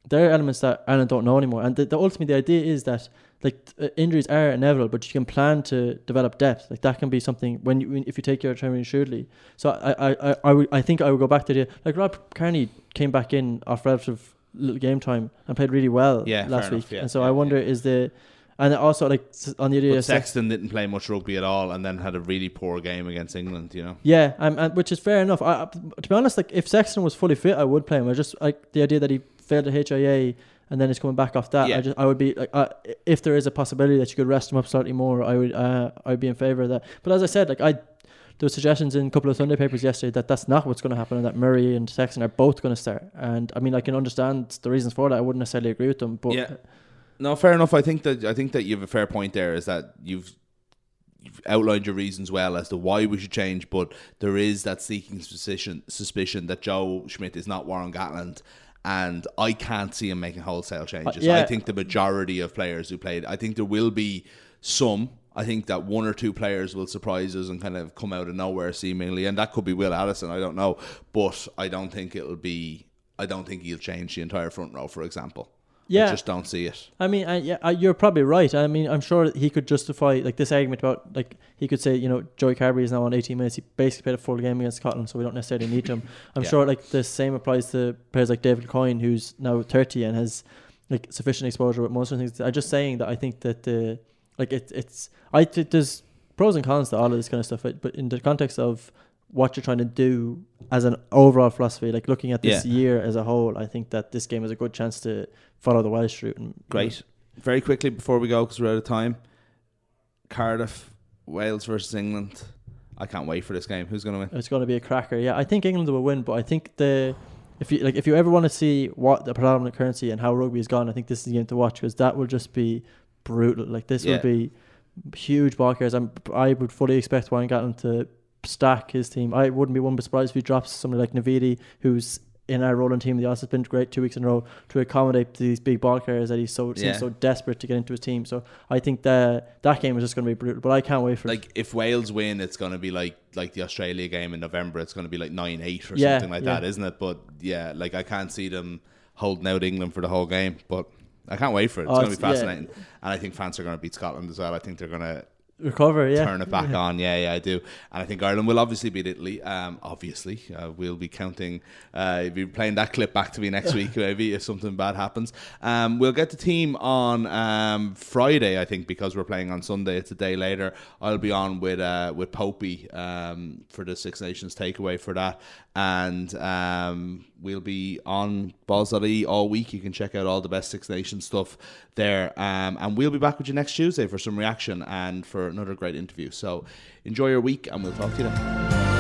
there are elements that Ireland don't know anymore, and the, the ultimately the idea is that like uh, injuries are inevitable, but you can plan to develop depth. Like that can be something when you when- if you take your training shrewdly. So I I I I, would, I think I would go back to the like Rob Kearney came back in off relative little game time and played really well Yeah, last week, yeah, and so yeah, I wonder is the and also like on the idea but Sexton didn't play much rugby at all and then had a really poor game against England you know Yeah, um, and which is fair enough. I, I- to be honest, like if Sexton was fully fit, I would play him. I just like the idea that he failed the HIA and then it's coming back off that. Yeah. I just I would be like, uh, if there is a possibility that you could rest him up slightly more, I would uh, I'd be in favor of that. But as I said, like I. There were suggestions in a couple of Sunday papers yesterday that that's not what's going to happen and that Murray and Sexton are both going to start. And I mean, I can understand the reasons for that. I wouldn't necessarily agree with them, but Yeah. No, fair enough. I think that I think that you have a fair point there. Is that you've you've outlined your reasons well as to why we should change, but there is that seeking suspicion suspicion that Joe Schmidt is not Warren Gatland. And I can't see him making wholesale changes. Uh, yeah. I think the majority of players who played, I think there will be some. I think that one or two players will surprise us and kind of come out of nowhere seemingly, and that could be Will Addison. I don't know, but I don't think it'll be. I don't think he'll change the entire front row, for example. Yeah. I just don't see it. I mean, I, yeah, I, you're probably right. I mean, I'm sure he could justify like this argument about like he could say, you know, Joey Carbery is now on 18 minutes. He basically played a full game against Scotland, so we don't necessarily need him. I'm Yeah. sure like the same applies to players like Dave Kilcoyne, who's now 30 and has like sufficient exposure with most of the things. I'm just saying that I think that the like it, it's I th- there's pros and cons to all of this kind of stuff, but in the context of what you're trying to do as an overall philosophy, like looking at this Yeah. year as a whole, I think that this game is a good chance to follow the Welsh route. And Great. Very quickly before we go, because we're out of time. Cardiff, Wales versus England. I can't wait for this game. Who's going to win? It's going to be a cracker. Yeah, I think England will win, but I think the if you like if you ever want to see what the predominant currency and how rugby is gone, I think this is the game to watch because that will just be brutal. Like this Yeah. will be huge ball carriers. I'm I would fully expect Warren Gatland to stack his team. I wouldn't be one bit surprised if he drops somebody like Navidi, who's in our rolling team. The Aussies has been great two weeks in a row to accommodate these big ball carriers that he's so Yeah. seems so desperate to get into his team. So I think that that game is just going to be brutal. But I can't wait for it. Like if Wales win, it's going to be like like the Australia game in November. It's going to be like nine eight or Yeah, something like yeah. that, isn't it? But yeah, like I can't see them holding out England for the whole game. But I can't wait for it. It's Oh, going to be it's- yeah. fascinating, and I think France are going to beat Scotland as well. I think they're going to Recover, yeah. turn it back on. Yeah, yeah, I do. And I think Ireland will obviously beat Italy. Um, obviously, uh, we'll be counting. Uh, be playing that clip back to me next week, maybe if something bad happens. Um, we'll get the team on um, Friday, I think, because we're playing on Sunday. It's a day later. I'll be on with uh, with Popey um, for the Six Nations takeaway for that, and um, we'll be on Balls.ie all week. You can check out all the best Six Nations stuff there, um, and we'll be back with you next Tuesday for some reaction and for another great interview. So enjoy your week, and we'll talk to you then.